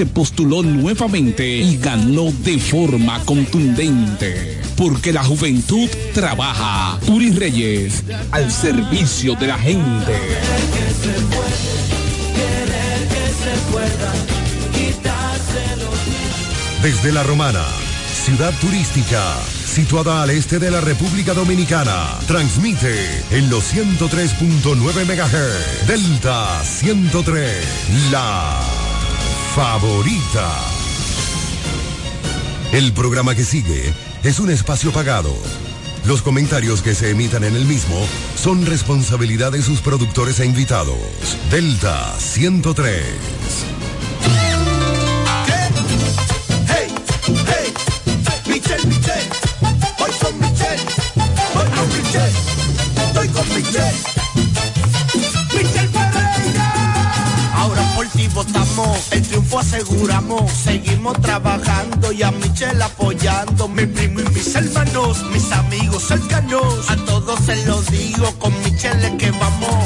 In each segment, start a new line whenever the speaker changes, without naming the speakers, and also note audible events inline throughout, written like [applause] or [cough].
se postuló nuevamente y ganó de forma contundente. Porque la juventud trabaja. Uri Reyes, al servicio de la gente.
Desde La Romana, ciudad turística, situada al este de la República Dominicana, transmite en los 103.9 MHz. Delta 103, la favorita. El programa que sigue es un espacio pagado. Los comentarios que se emitan en el mismo son responsabilidad de sus productores e invitados. Delta 103.
Aseguramos, seguimos trabajando y a Michelle apoyando, mi primo y mis hermanos, mis amigos cercanos, a todos se los digo, con Michelle es que vamos,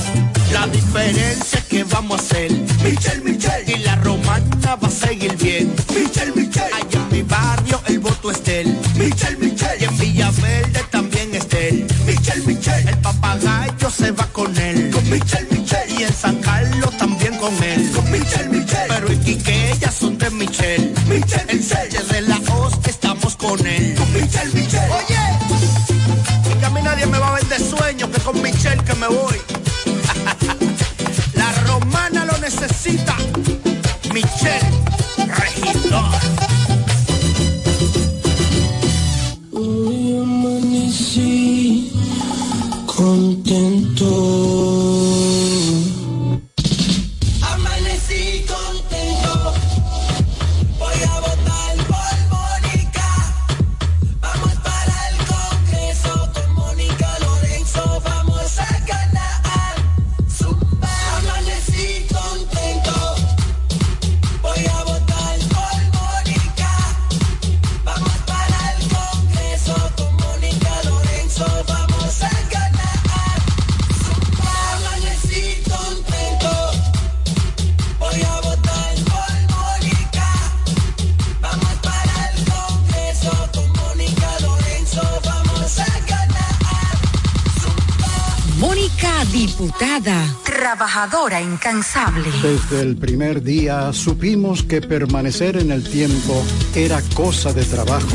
la diferencia es que vamos a hacer, Michelle, Michelle, y la romana va a seguir bien, Michelle, Michelle, allá en mi barrio el voto es de él, Michelle, Michelle, y en Villaverde también es de él, Michelle, Michelle, el papagayo se va con él, con Michelle, Michelle, y en San Carlos también con él, Michelle, Michelle, pero y que ellas son de Michelle, Michelle, el Sánchez de la Hoz estamos con él, con Michelle, Michelle, oye, que a mí nadie me va a vender sueño, que con Michelle que me voy.
Diputada, trabajadora incansable.
Desde el primer día supimos que permanecer en el tiempo era cosa de trabajo.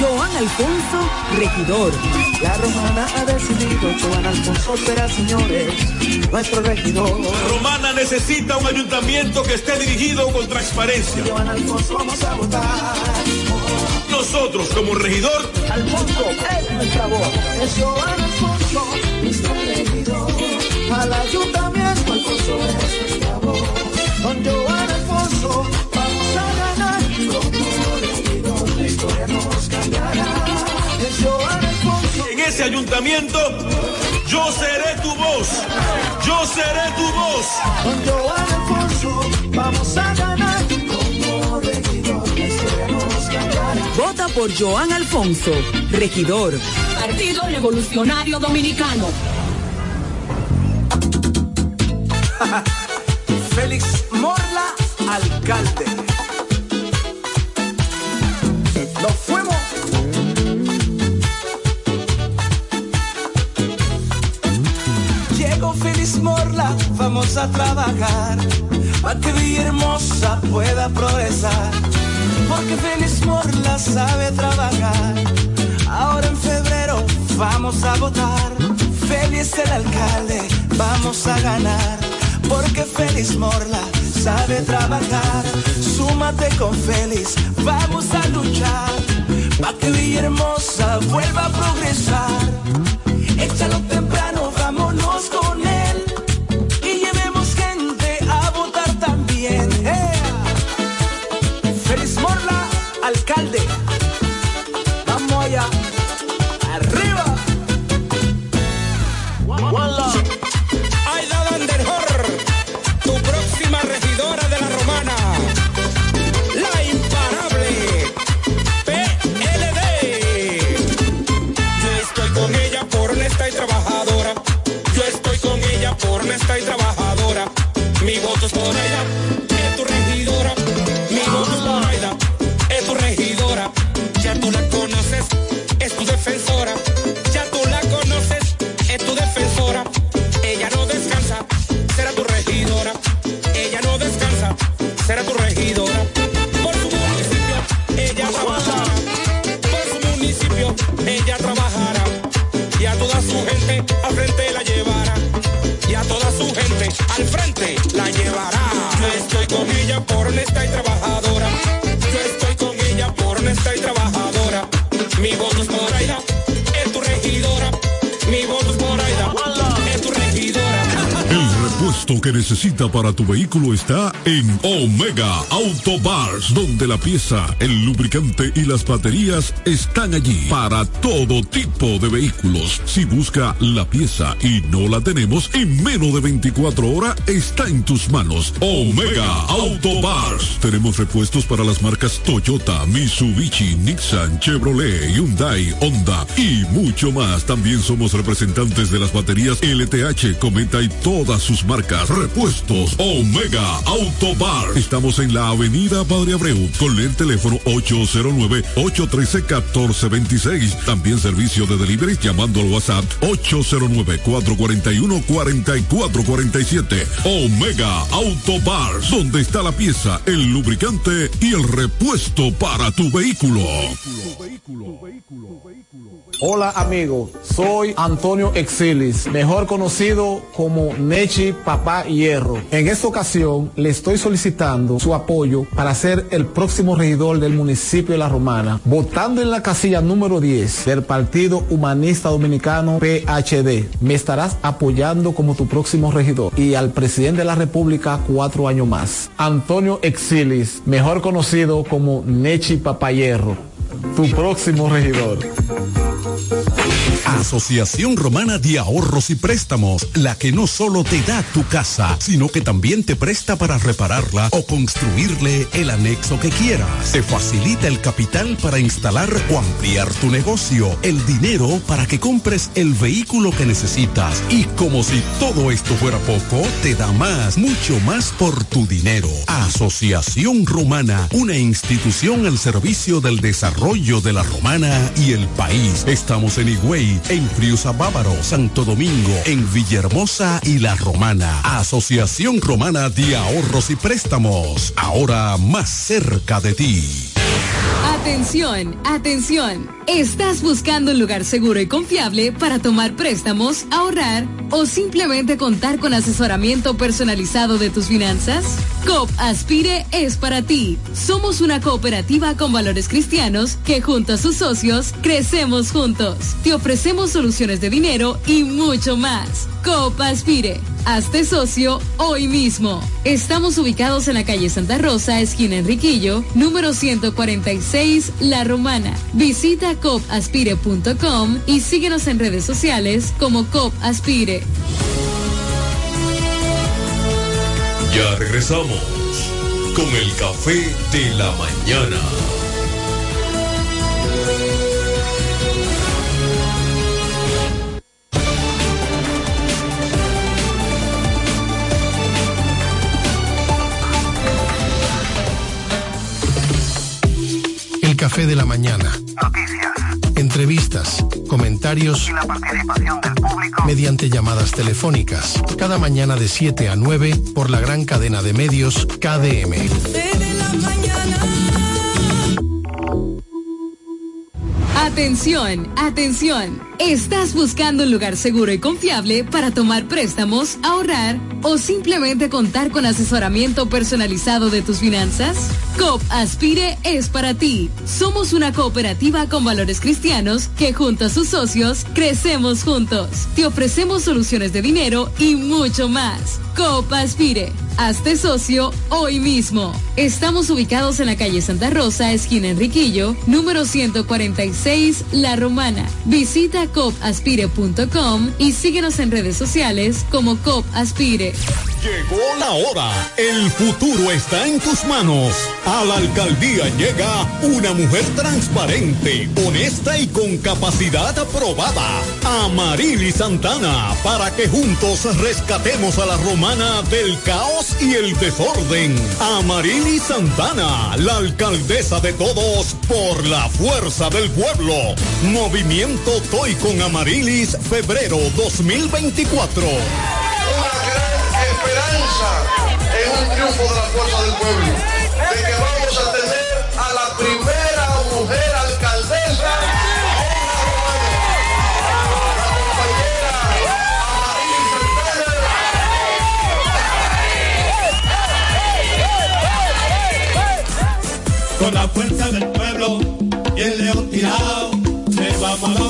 Joan Alfonso, regidor.
La romana ha decidido, Joan Alfonso será, señores, nuestro regidor.
Romana necesita un ayuntamiento que esté dirigido con transparencia.
Joan Alfonso vamos a votar.
Nosotros, como regidor,
Alfonso es nuestra voz. Es Joan Alfonso, nuestro regidor. Al ayuntamiento, Alfonso es
ayuntamiento, yo seré tu voz. Yo seré tu voz.
Con Joan Alfonso vamos a ganar. Como cambiará.
Vota por Joan Alfonso, regidor.
Partido Revolucionario Dominicano. [laughs]
Félix Morla, alcalde. Vamos a trabajar para que Villahermosa pueda progresar. Porque Félix Morla sabe trabajar. Ahora en febrero vamos a votar. Félix el alcalde, vamos a ganar. Porque Félix Morla sabe trabajar. Súmate con Félix, vamos a luchar. Pa' que Villahermosa vuelva a progresar. Échalo
honesta y trabajadora.
Necesita para tu vehículo está en Omega Auto Bars, donde la pieza, el lubricante y las baterías están allí para todo tipo de vehículos. Si busca la pieza y no la tenemos, en menos de 24 horas está en tus manos. Omega Auto Bars. Tenemos repuestos para las marcas Toyota, Mitsubishi, Nissan, Chevrolet, Hyundai, Honda y mucho más. También somos representantes de las baterías LTH, Cometa y todas sus marcas. Repuestos Omega Auto Bar. Estamos en la avenida Padre Abreu con el teléfono 809-813-1426. También servicio de delivery llamando al WhatsApp 809-441-4447. Omega Auto Bar, donde está la pieza, el lubricante y el repuesto para tu vehículo.
Hola amigo, soy Antonio Exilis, mejor conocido como Nechi Papá Hierro. En esta ocasión le estoy solicitando su apoyo para ser el próximo regidor del municipio de La Romana, votando en la casilla número 10 del Partido Humanista Dominicano PHD. Me estarás apoyando como tu próximo regidor y al presidente de la República cuatro años más. Antonio Exilis, mejor conocido como Nechi Papá Hierro, tu próximo regidor.
Asociación Romana de Ahorros y Préstamos, la que no solo te da tu casa, sino que también te presta para repararla o construirle el anexo que quieras. Te facilita el capital para instalar o ampliar tu negocio, el dinero para que compres el vehículo que necesitas y como si todo esto fuera poco, te da más, mucho más por tu dinero. Asociación Romana, una institución al servicio del desarrollo de la Romana y el país. Estamos en Higüey, en Friusa Bávaro, Santo Domingo, en Villahermosa y La Romana. Asociación Romana de Ahorros y Préstamos, ahora más cerca de ti.
Atención, atención. ¿Estás buscando un lugar seguro y confiable para tomar préstamos, ahorrar o simplemente contar con asesoramiento personalizado de tus finanzas? COP Aspire es para ti. Somos una cooperativa con valores cristianos que junto a sus socios crecemos juntos. Te ofrecemos soluciones de dinero y mucho más. COP Aspire. Hazte socio hoy mismo. Estamos ubicados en la calle Santa Rosa, esquina Enriquillo, número 146, La Romana. Visita copaspire.com y síguenos en redes sociales como COP Aspire.
Ya regresamos con el café de la mañana.
Café de la mañana. Noticias. Entrevistas, comentarios y la participación del público mediante llamadas telefónicas. Cada mañana de 7 a 9 por la gran cadena de medios KDM.
Atención, atención. ¿Estás buscando un lugar seguro y confiable para tomar préstamos, ahorrar o simplemente contar con asesoramiento personalizado de tus finanzas? COP Aspire es para ti. Somos una cooperativa con valores cristianos que junto a sus socios crecemos juntos. Te ofrecemos soluciones de dinero y mucho más. COP Aspire. Hazte socio hoy mismo. Estamos ubicados en la calle Santa Rosa, esquina Enriquillo, número 146, La Romana. Visita copaspire.com y síguenos en redes sociales como COP Aspire.
Llegó la hora. El futuro está en tus manos. A la alcaldía llega una mujer transparente, honesta y con capacidad aprobada. Amarili Santana, para que juntos rescatemos a la romana del caos y el desorden. Amarili Santana, la alcaldesa de todos por la fuerza del pueblo. Movimiento Toy con Amarilis, febrero 2024
esperanza en un triunfo de la fuerza del pueblo, de que vamos a tener a la primera mujer alcaldesa. En la compañera
Con la fuerza del pueblo y el león tirado, le vamos a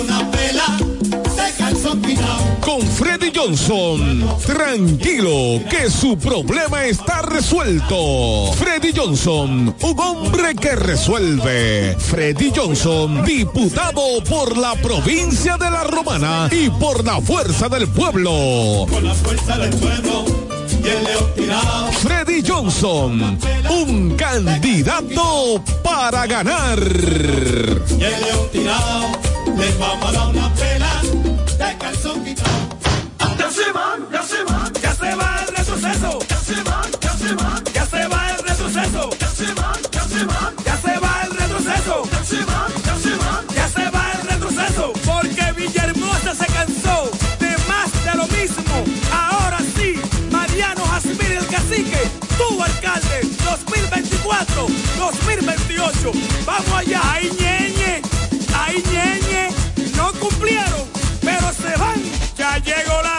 con Freddy Johnson, tranquilo que su problema está resuelto. Freddy Johnson, un hombre que resuelve. Freddy Johnson, diputado por la provincia de La Romana y por la fuerza del pueblo.
Con la fuerza del pueblo.
Freddy Johnson, un candidato para ganar.
Cacique, tu alcalde, 2024, 2028. Vamos allá, ay ñeñe, ay ñeñe, no cumplieron, pero se van. Ya llegó la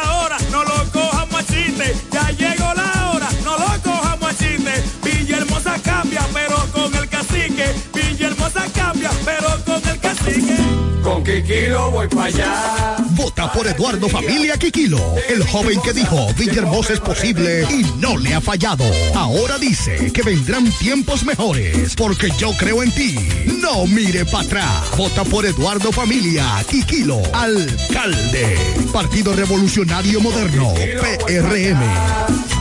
Con
Kikilo voy para allá.
Vota por Eduardo Familia Quiquilo, el joven que dijo Villahermosa es posible y no le ha fallado. Ahora dice que vendrán tiempos mejores, porque yo creo en ti. No mire para atrás. Vota por Eduardo Familia Quiquilo, alcalde. Partido Revolucionario Moderno, PRM.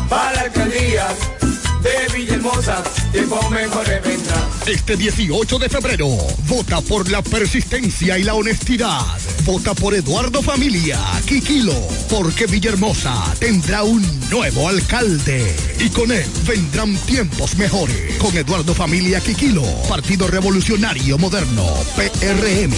Para la alcaldía de Villahermosa, tiempo mejor vendrá.
Este 18 de febrero, vota por la persistencia y la honestidad. Vota por Eduardo Familia, Quiquilo, porque Villahermosa tendrá un nuevo alcalde. Y con él vendrán tiempos mejores. Con Eduardo Familia, Quiquilo, Partido Revolucionario Moderno, PRM.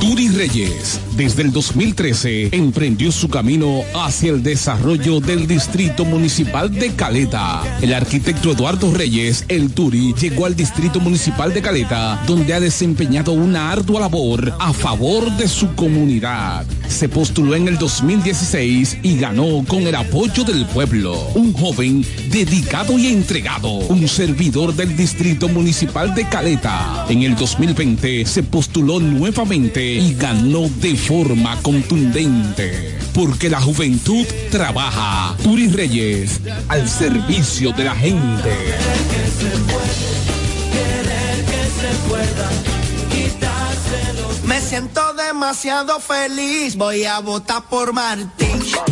Turi Reyes, desde el 2013, emprendió su camino hacia el desarrollo del Distrito Municipal de Caleta. El arquitecto Eduardo Reyes, el Turi, llegó al Distrito Municipal de Caleta, donde ha desempeñado una ardua labor a favor de su comunidad. Se postuló en el 2016 y ganó con el apoyo del pueblo. Un joven dedicado y entregado, un servidor del Distrito Municipal de Caleta. En el 2020 se postuló nuevamente y ganó de forma contundente. Porque la juventud trabaja. Turi Reyes, al servicio de la gente.
Me siento demasiado feliz, voy a votar por Martín. Yo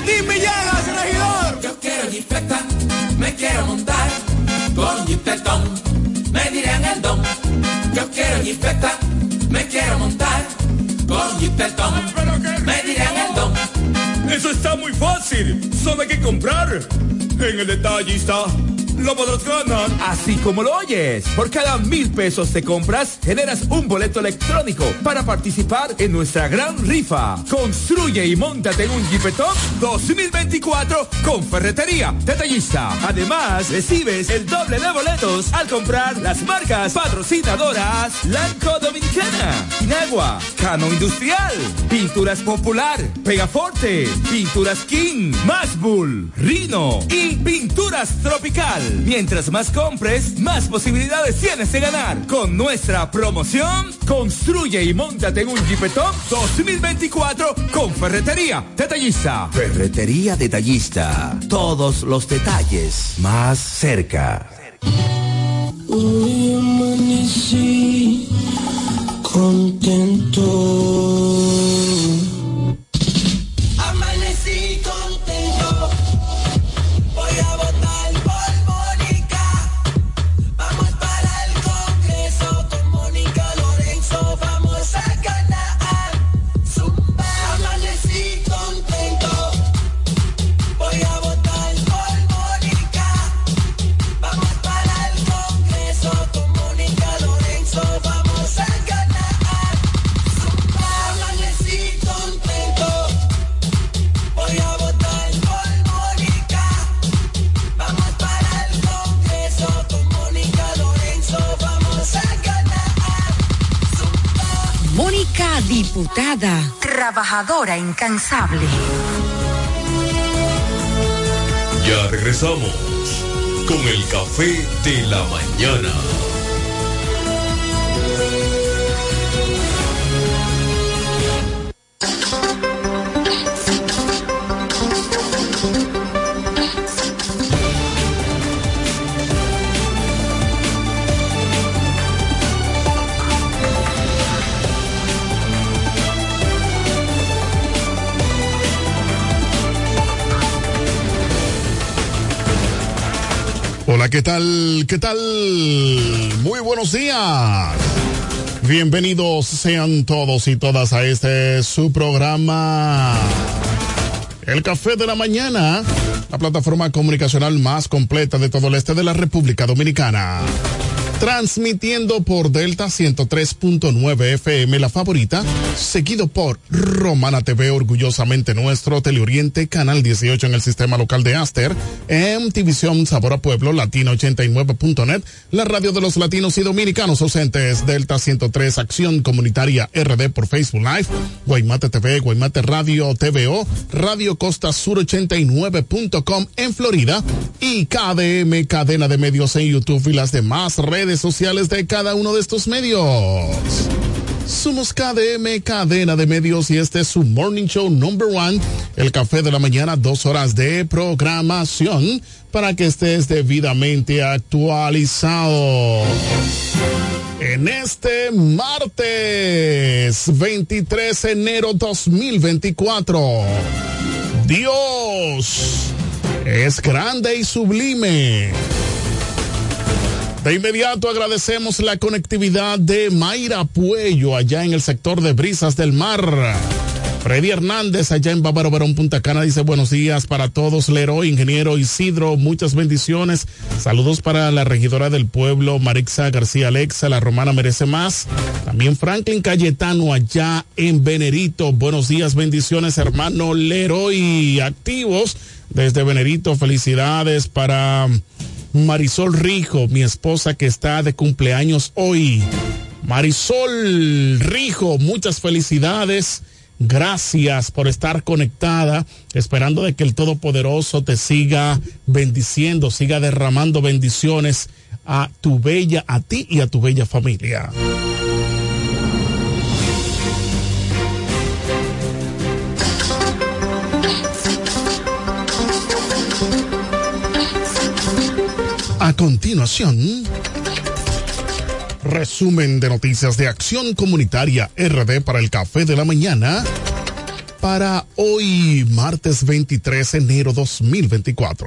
Martín Villegas, regidor.
Yo quiero jipeta, me quiero montar con jipetón, me dirán el don. Yo quiero jipeta, me quiero montar con jipetón, me dirán el don.
Eso está muy fácil. Solo hay que comprar. En el detallista lo podrás ganar.
Así como lo oyes, por cada mil pesos de compras, generas un boleto electrónico para participar en nuestra gran rifa. Construye y montate en un Jeepetop 2024 con Ferretería Detallista. Además, recibes el doble de boletos al comprar las marcas patrocinadoras Lanco Dominicana, Inagua, Cano Industrial, Pinturas Popular, Pegaforte, Pinturas King, Mashbull, Rino y Pinturas Tropical. Mientras más compres, más posibilidades tienes de ganar. Con nuestra promoción, construye y montate en un Jeepetop 2024 con Ferretería Detallista.
Ferretería Detallista. Todos los detalles más cerca.
Hoy amanecí contento.
Incansable.
Ya regresamos con el café de la mañana.
¿Qué tal? ¿Qué tal? Muy buenos días. Bienvenidos sean todos y todas a este su programa. El Café de la Mañana, la plataforma comunicacional más completa de todo el este de la República Dominicana. Transmitiendo por Delta 103.9 FM La Favorita, seguido por Romana TV, orgullosamente nuestro, Teleoriente, Canal 18 en el sistema local de Aster, MTVision Sabor a Pueblo, Latina89.net, la radio de los latinos y dominicanos ausentes, Delta 103, Acción Comunitaria RD por Facebook Live, Guaymate TV, Guaymate Radio TVO, Radio Costa Sur 89.com en Florida y KDM, cadena de medios en YouTube y las demás redes sociales de cada uno de estos medios. Somos KDM, cadena de medios, y este es su morning show number one, el café de la mañana, dos horas de programación para que estés debidamente actualizado. En este martes 23 de enero 2024, Dios es grande y sublime. De inmediato agradecemos la conectividad de Mayra Puello allá en el sector de Brisas del Mar. Freddy Hernández allá en Bávaro Verón Punta Cana dice buenos días para todos. Leroy, ingeniero Isidro, muchas bendiciones. Saludos para la regidora del pueblo, Marixa García Alexa, la romana merece más. También Franklin Cayetano allá en Venerito. Buenos días, bendiciones, hermano Leroy. Activos desde Venerito, felicidades para Marisol Rijo, mi esposa que está de cumpleaños hoy. Marisol Rijo, muchas felicidades. Gracias por estar conectada, esperando de que el Todopoderoso te siga bendiciendo, siga derramando bendiciones a tu bella, a ti y a tu bella familia. A continuación, resumen de noticias de Acción Comunitaria RD para el Café de la Mañana para hoy, martes 23 de enero 2024.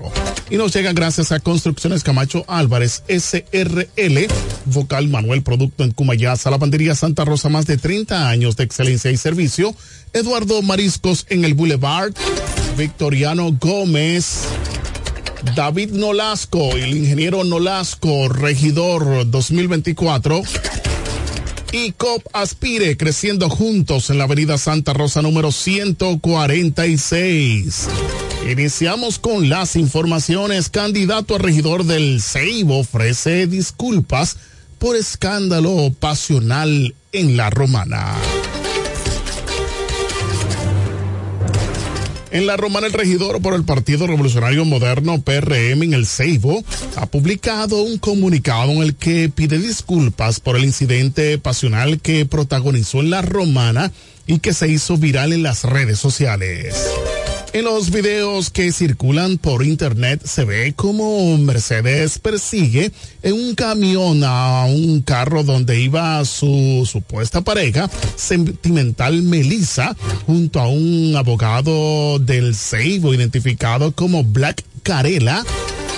Y nos llega gracias a Construcciones Camacho Álvarez SRL, Vocal Manuel Producto en Cumayasa, Lavandería Santa Rosa, más de 30 años de excelencia y servicio. Eduardo Mariscos en el Boulevard, Victoriano Gómez, David Nolasco, el ingeniero Nolasco, regidor 2024. Y COP Aspire, creciendo juntos en la avenida Santa Rosa número 146. Iniciamos con las informaciones. Candidato a regidor del Ceibo ofrece disculpas por escándalo pasional en la romana. En la Romana, el regidor por el Partido Revolucionario Moderno PRM en el Ceibo ha publicado un comunicado en el que pide disculpas por el incidente pasional que protagonizó en la Romana y que se hizo viral en las redes sociales. En los videos que circulan por internet se ve como Mercedes persigue en un camión a un carro donde iba su supuesta pareja sentimental Melissa junto a un abogado del Seibo identificado como Black Carela.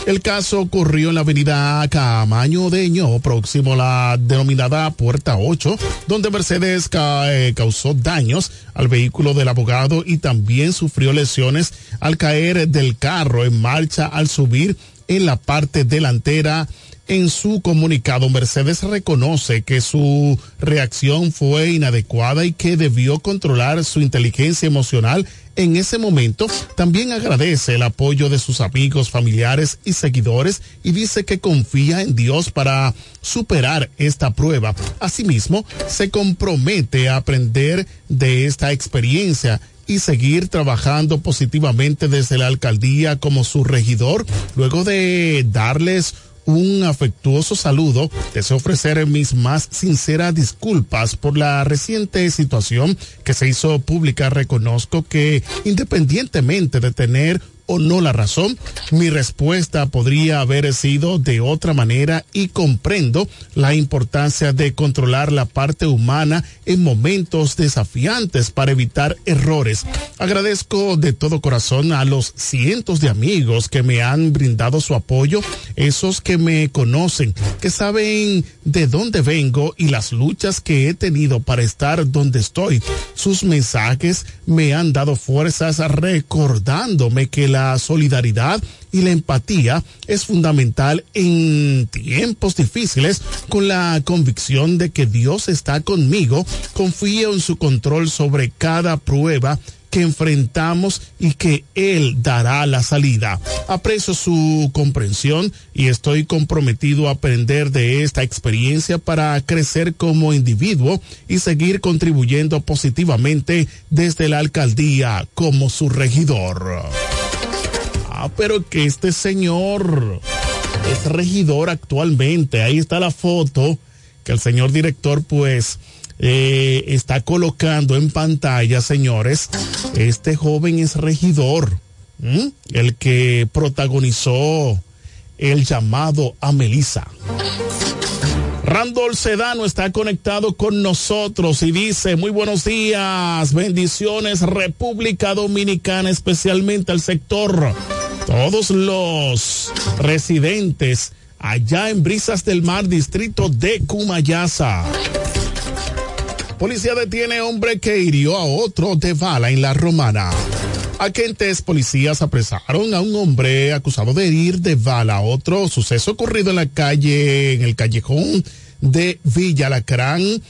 El caso ocurrió en la avenida Camaño Deño, próximo a la denominada Puerta 8, donde Mercedes eh, causó daños al vehículo del abogado y también sufrió lesiones al caer del carro en marcha al subir en la parte delantera. En su comunicado, Mercedes reconoce que su reacción fue inadecuada y que debió controlar su inteligencia emocional en ese momento. También agradece el apoyo de sus amigos, familiares y seguidores y dice que confía en Dios para superar esta prueba. Asimismo, se compromete a aprender de esta experiencia y seguir trabajando positivamente desde la alcaldía como su regidor, luego de darles un afectuoso saludo, deseo ofrecer mis más sinceras disculpas por la reciente situación que se hizo pública. Reconozco que independientemente de tener o no la razón, mi respuesta podría haber sido de otra manera y comprendo la importancia de controlar la parte humana en momentos desafiantes para evitar errores. Agradezco de todo corazón a los cientos de amigos que me han brindado su apoyo, esos que me conocen, que saben de dónde vengo y las luchas que he tenido para estar donde estoy. Sus mensajes me han dado fuerzas recordándome que la solidaridad y la empatía es fundamental en tiempos difíciles con la convicción de que Dios está conmigo. Confío en su control sobre cada prueba que enfrentamos y que Él dará la salida. Aprecio su comprensión y estoy comprometido a aprender de esta experiencia para crecer como individuo y seguir contribuyendo positivamente desde la alcaldía como su regidor. Ah, pero que este señor es regidor actualmente. Ahí está la foto que el señor director pues eh, está colocando en pantalla, señores. Este joven es regidor, el que protagonizó el llamado a Melissa. Randall Sedano está conectado con nosotros y dice, muy buenos días, bendiciones República Dominicana, especialmente al sector, todos los residentes allá en Brisas del Mar, distrito de Cumayasa. Policía detiene hombre que hirió a otro de bala en la romana. Agentes policías apresaron a un hombre acusado de herir de bala a otro suceso ocurrido en la calle, en el callejón de Villa Lacrán.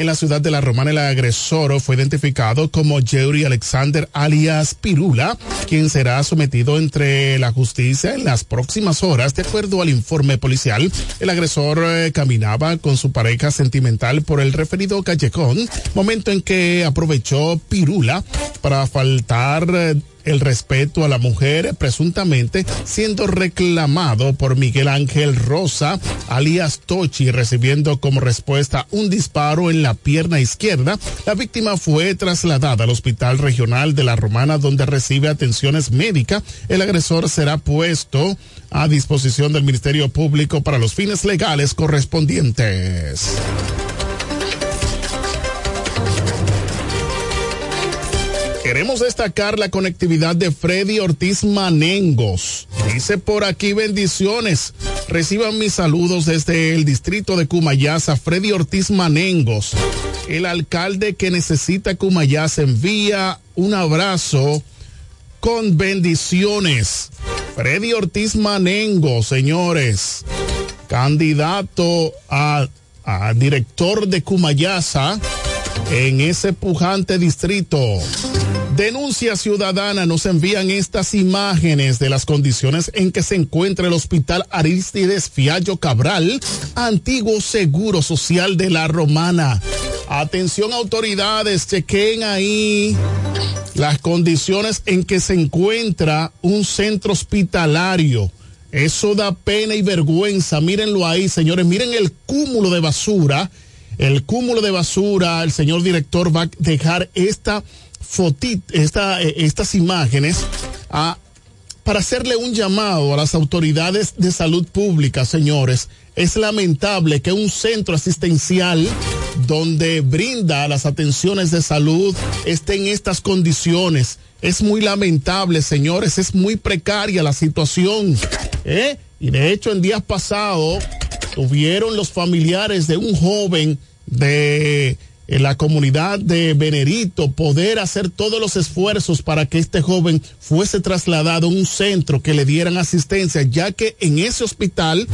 En la ciudad de La Romana, el agresor fue identificado como Jerry Alexander alias Pirula, quien será sometido entre la justicia en las próximas horas. De acuerdo al informe policial, el agresor eh, caminaba con su pareja sentimental por el referido callejón, momento en que aprovechó Pirula para faltar eh, el respeto a la mujer, presuntamente siendo reclamado por Miguel Ángel Rosa, alias Tochi, recibiendo como respuesta un disparo en la pierna izquierda. La víctima fue trasladada al Hospital Regional de la Romana, donde recibe atenciones médicas. El agresor será puesto a disposición del Ministerio Público para los fines legales correspondientes. Queremos destacar la conectividad de Freddy Ortiz Manengos. Dice por aquí bendiciones. Reciban mis saludos desde el distrito de Cumayasa, Freddy Ortiz Manengos. El alcalde que necesita Cumayasa envía un abrazo con bendiciones. Freddy Ortiz Manengo, señores, candidato a, director de Cumayasa en ese pujante distrito. Denuncia ciudadana, nos envían estas imágenes de las condiciones en que se encuentra el hospital Aristides Fiallo Cabral, antiguo seguro social de la Romana. Atención autoridades, chequen ahí las condiciones en que se encuentra un centro hospitalario. Eso da pena y vergüenza. Mírenlo ahí, señores. Miren el cúmulo de basura. El cúmulo de basura. El señor director va a dejar esta fotit, esta, eh, estas imágenes a, para hacerle un llamado a las autoridades de salud pública, señores. Es lamentable que un centro asistencial donde brinda las atenciones de salud esté en estas condiciones. Es muy lamentable, señores, es muy precaria la situación. ¿eh? Y de hecho, en días pasados tuvieron los familiares de un joven de en la comunidad de Venerito poder hacer todos los esfuerzos para que este joven fuese trasladado a un centro que le dieran asistencia, ya que en ese hospital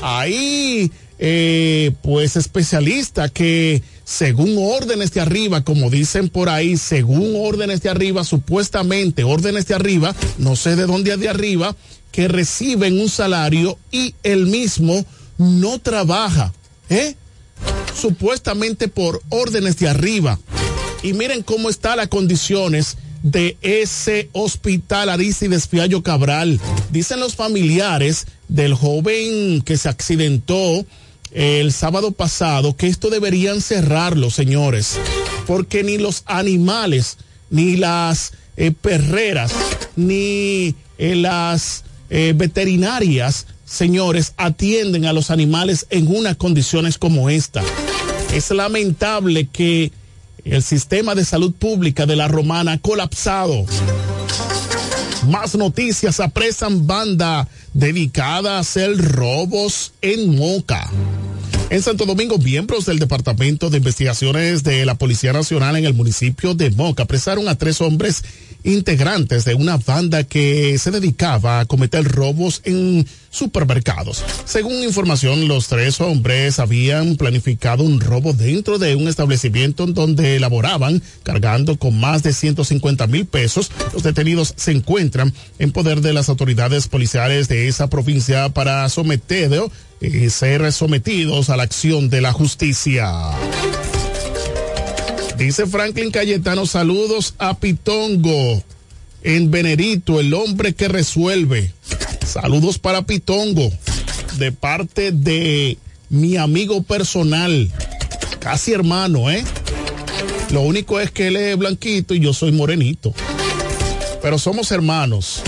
Hay eh, pues especialistas que según órdenes de arriba, como dicen por ahí, según órdenes de arriba, supuestamente órdenes de arriba, no sé de dónde de arriba, que reciben un salario y el mismo no trabaja, ¿eh? Supuestamente por órdenes de arriba. Y miren cómo están las condiciones de ese hospital Aristides Fiallo Cabral. Dicen los familiares del joven que se accidentó el sábado pasado que esto deberían cerrarlo, señores, porque ni los animales, ni las eh, perreras, ni eh, las eh, veterinarias, señores, atienden a los animales en unas condiciones como esta. Es lamentable que el sistema de salud pública de la Romana ha colapsado. Más noticias, apresan banda dedicada a hacer robos en Moca. En Santo Domingo, miembros del Departamento de Investigaciones de la Policía Nacional en el municipio de Moca apresaron a tres hombres integrantes de una banda que se dedicaba a cometer robos en supermercados. Según información, los tres hombres habían planificado un robo dentro de un establecimiento donde elaboraban, cargando con más de 150 mil pesos. Los detenidos se encuentran en poder de las autoridades policiales de esa provincia para someter y ser sometidos a la acción de la justicia. Dice Franklin Cayetano, saludos a Pitongo en Venerito, el hombre que resuelve. Saludos para Pitongo, de parte de mi amigo personal, casi hermano, ¿eh? Lo único es que él es blanquito y yo soy morenito. Pero somos hermanos.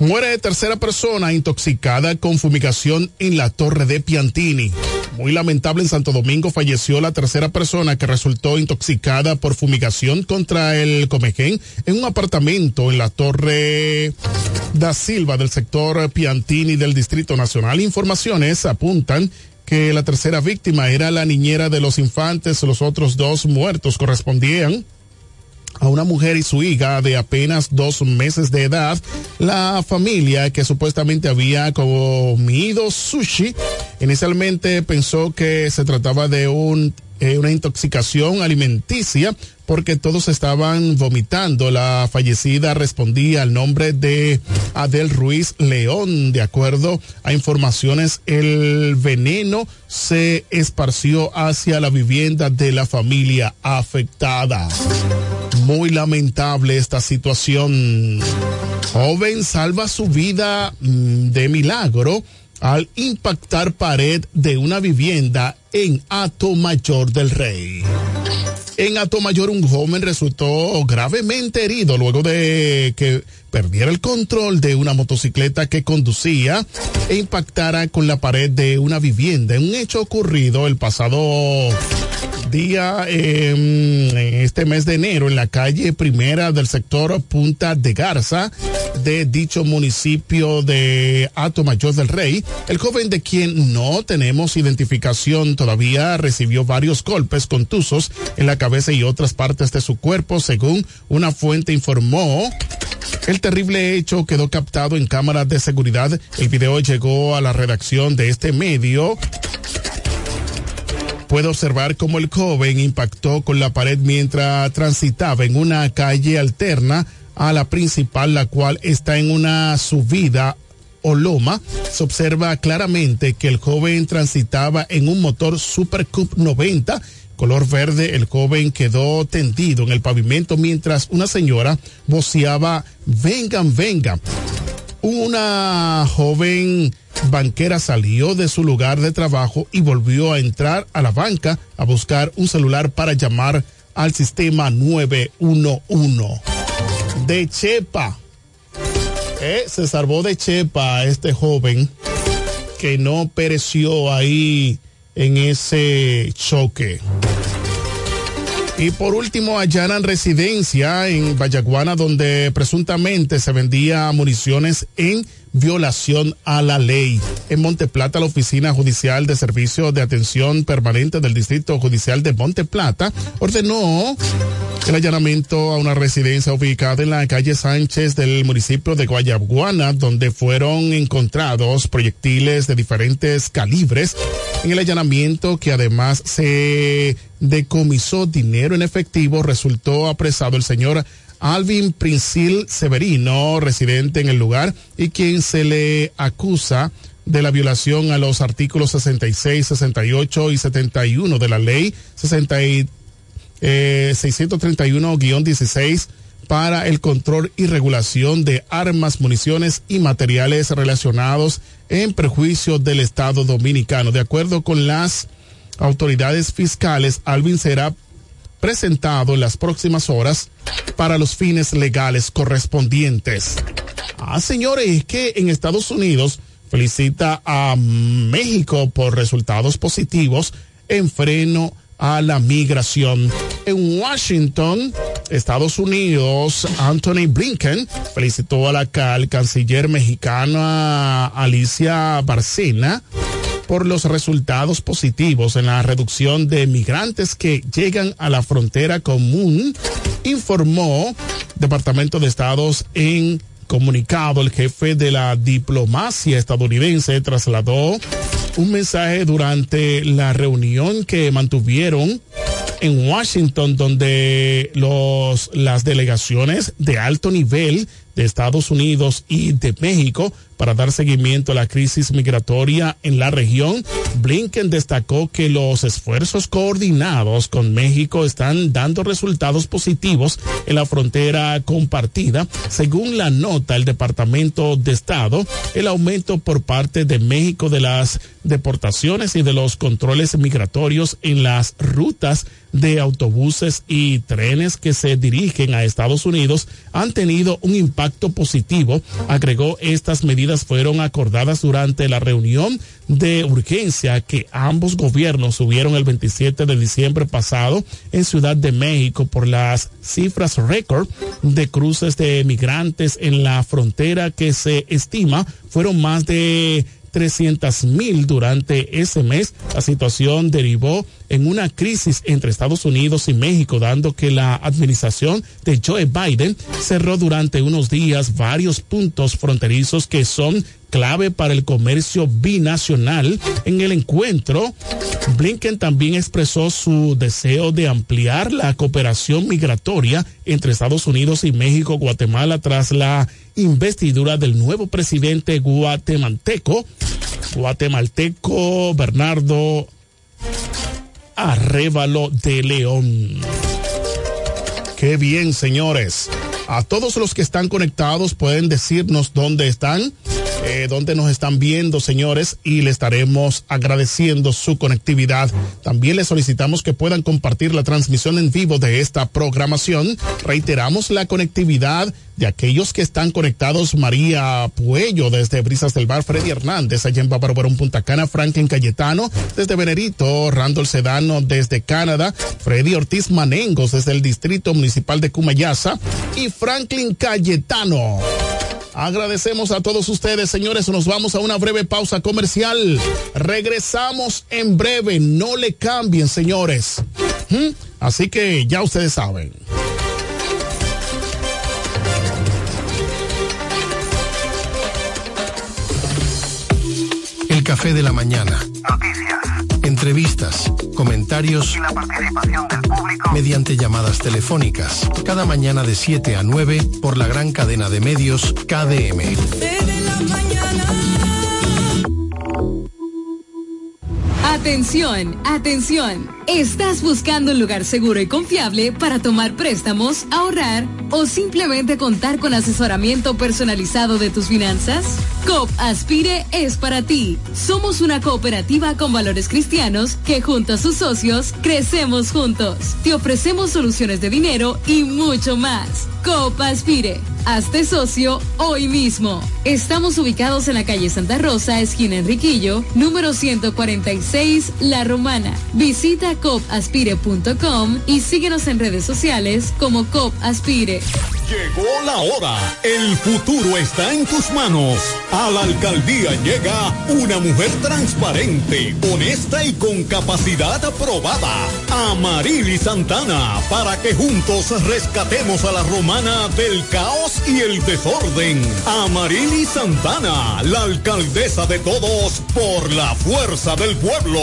Muere de tercera persona intoxicada con fumigación en la torre de Piantini. Muy lamentable en Santo Domingo falleció la tercera persona que resultó intoxicada por fumigación contra el comején en un apartamento en la torre da Silva del sector Piantini del Distrito Nacional. Informaciones apuntan que la tercera víctima era la niñera de los infantes, los otros dos muertos correspondían a una mujer y su hija de apenas dos meses de edad. La familia que supuestamente había comido sushi inicialmente pensó que se trataba de eh, una intoxicación alimenticia porque todos estaban vomitando. La fallecida respondía al nombre de Adel Ruiz León. De acuerdo a informaciones, el veneno se esparció hacia la vivienda de la familia afectada. Muy lamentable esta situación. Joven salva su vida mm, de milagro al impactar pared de una vivienda en Ato Mayor del Rey. En Mayor un joven resultó gravemente herido luego de que perdiera el control de una motocicleta que conducía e impactara con la pared de una vivienda. Un hecho ocurrido el pasado día en este mes de enero en la calle primera del sector Punta de Garza de dicho municipio de Mayor del Rey. El joven de quien no tenemos identificación todavía recibió varios golpes contusos en la cabeza y otras partes de su cuerpo, según una fuente informó. El terrible hecho quedó captado en cámaras de seguridad. El video llegó a la redacción de este medio puede observar cómo el joven impactó con la pared mientras transitaba en una calle alterna a la principal, la cual está en una subida o loma, se observa claramente que el joven transitaba en un motor Super Cup 90 color verde. El joven quedó tendido en el pavimento mientras una señora voceaba, vengan, vengan. Una joven banquera salió de su lugar de trabajo y volvió a entrar a la banca a buscar un celular para llamar al sistema 911. De Chepa. Eh, se salvó de Chepa este joven que no pereció ahí en ese choque. Y por último, allanan residencia en Vallaguana donde presuntamente se vendía municiones en violación a la ley. En Monteplata, la Oficina Judicial de Servicio de Atención Permanente del Distrito Judicial de Monteplata ordenó el allanamiento a una residencia ubicada en la calle Sánchez del municipio de Guayabuana, donde fueron encontrados proyectiles de diferentes calibres. En el allanamiento, que además se decomisó dinero en efectivo, resultó apresado el señor Alvin Princil Severino, residente en el lugar, y quien se le acusa de la violación a los artículos 66, 68 y 71 de la ley 60 eh, 631-16 para el control y regulación de armas, municiones y materiales relacionados en perjuicio del Estado dominicano. De acuerdo con las autoridades fiscales, Alvin será presentado en las próximas horas para los fines legales correspondientes. Ah, señores, es que en Estados Unidos felicita a México por resultados positivos en freno a la migración. En Washington, Estados Unidos, Anthony Blinken felicitó a la al canciller mexicana Alicia Barcena por los resultados positivos en la reducción de migrantes que llegan a la frontera común, informó Departamento de Estados en comunicado, el jefe de la diplomacia estadounidense trasladó un mensaje durante la reunión que mantuvieron en Washington, donde los, las delegaciones de alto nivel de Estados Unidos y de México para dar seguimiento a la crisis migratoria en la región. Blinken destacó que los esfuerzos coordinados con México están dando resultados positivos en la frontera compartida. Según la nota del Departamento de Estado, el aumento por parte de México de las deportaciones y de los controles migratorios en las rutas de autobuses y trenes que se dirigen a Estados Unidos han tenido un impacto positivo. Agregó estas medidas fueron acordadas durante la reunión de urgencia que ambos gobiernos subieron el 27 de diciembre pasado en Ciudad de México por las cifras récord de cruces de migrantes en la frontera que se estima fueron más de 300 mil durante ese mes. La situación derivó en una crisis entre Estados Unidos y México, dando que la administración de Joe Biden cerró durante unos días varios puntos fronterizos que son clave para el comercio binacional. En el encuentro, Blinken también expresó su deseo de ampliar la cooperación migratoria entre Estados Unidos y México, Guatemala, tras la investidura del nuevo presidente guatemalteco, guatemalteco Bernardo Arrévalo de León. Qué bien, señores. A todos los que están conectados pueden decirnos dónde están, eh, dónde nos están viendo, señores, y le estaremos agradeciendo su conectividad. También les solicitamos que puedan compartir la transmisión en vivo de esta programación. Reiteramos la conectividad de aquellos que están conectados, María Puello desde Brisas del Bar, Freddy Hernández allá en Babarbarón, Punta Cana, Franklin Cayetano desde Venerito, Randall Sedano desde Canadá, Freddy Ortiz Manengos desde el Distrito Municipal de Cumayasa y Franklin Cayetano. Agradecemos a todos ustedes, señores. Nos vamos a una breve pausa comercial. Regresamos en breve. No le cambien, señores. ¿Mm? Así que ya ustedes saben.
El café de la mañana. Noticias. Entrevistas, comentarios y la participación del público mediante llamadas telefónicas. Cada mañana de 7 a 9 por la gran cadena de medios KDM.
Atención, atención. ¿Estás buscando un lugar seguro y confiable para tomar préstamos, ahorrar o simplemente contar con asesoramiento personalizado de tus finanzas? COP Aspire es para ti. Somos una cooperativa con valores cristianos que junto a sus socios crecemos juntos. Te ofrecemos soluciones de dinero y mucho más. COP Aspire. Hazte socio hoy mismo. Estamos ubicados en la calle Santa Rosa, esquina Enriquillo, número 146, La Romana. Visita copaspire.com y síguenos en redes sociales como Copaspire.
Llegó la hora. El futuro está en tus manos. A la alcaldía llega una mujer transparente, honesta y con capacidad aprobada. Amarili Santana, para que juntos rescatemos a la romana del caos y el desorden. Amarili Santana, la alcaldesa de todos por la fuerza del pueblo.